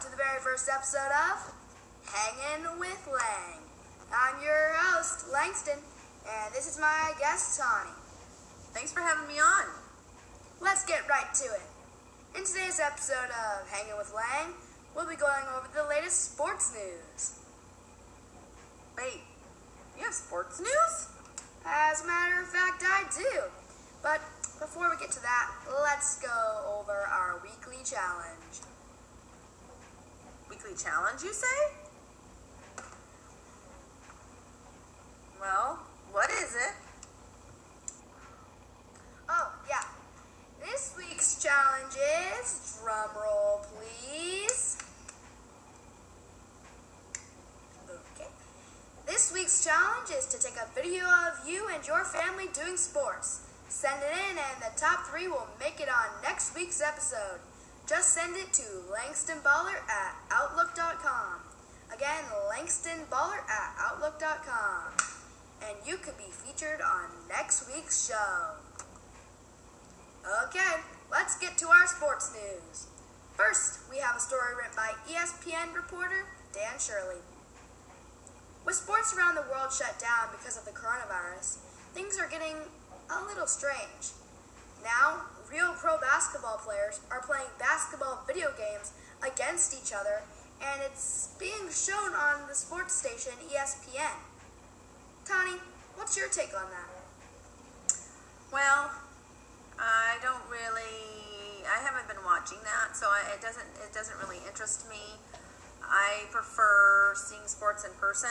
to the very first episode of Hanging with Lang. I'm your host, Langston, and this is my guest, Tawny. Thanks for having me on. Let's get right to it. In today's episode of Hanging with Lang, we'll be going over the latest sports news. Wait, you have sports news? As a matter of fact, I do. But before we get to that, let's go over our weekly challenge. Weekly challenge, you say? Well, what is it? Oh, yeah. This week's challenge is drum roll, please. Okay. This week's challenge is to take a video of you and your family doing sports. Send it in, and the top three will make it on next week's episode. Just send it to langstonballer at outlook.com. Again, langstonballer at outlook.com. And you could be featured on next week's show. Okay, let's get to our sports news. First, we have a story written by ESPN reporter Dan Shirley. With sports around the world shut down because of the coronavirus, things are getting a little strange. Now, real pro basketball players are playing basketball video games against each other, and it's being shown on the sports station ESPN. Tony, what's your take on that? Well, I don't really. I haven't been watching that, so I, it doesn't. It doesn't really interest me. I prefer seeing sports in person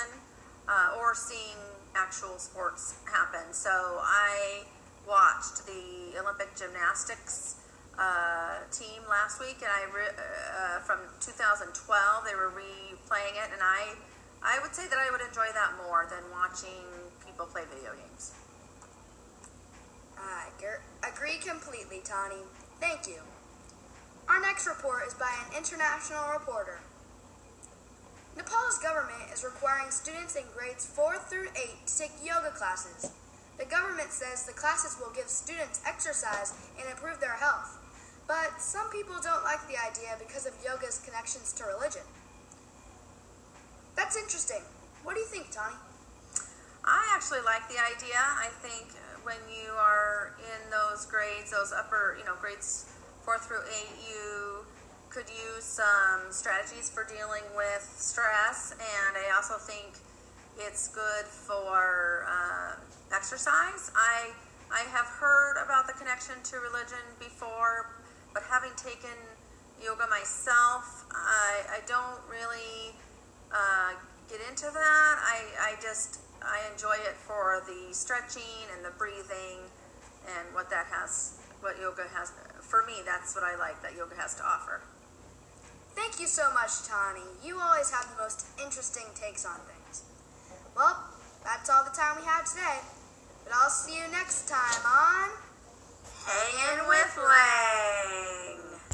uh, or seeing actual sports happen. So I watched the Olympic gymnastics uh, team last week, and I re- uh, from 2012 they were replaying it, and I I would say that I would enjoy that more than watching people play video games. I agree completely, Tani. Thank you. Our next report is by an international reporter. Nepal's government is requiring students in grades 4 through 8 to take yoga classes. Government says the classes will give students exercise and improve their health. But some people don't like the idea because of yoga's connections to religion. That's interesting. What do you think, Tani? I actually like the idea. I think when you are in those grades, those upper, you know, grades four through eight, you could use some strategies for dealing with stress, and I also think it's good for uh, exercise. I I have heard about the connection to religion before, but having taken yoga myself, I I don't really uh, get into that. I I just I enjoy it for the stretching and the breathing and what that has, what yoga has. For me, that's what I like that yoga has to offer. Thank you so much, Tani. You always have the most interesting takes on things. That's all the time we have today. But I'll see you next time on Hanging with Lang.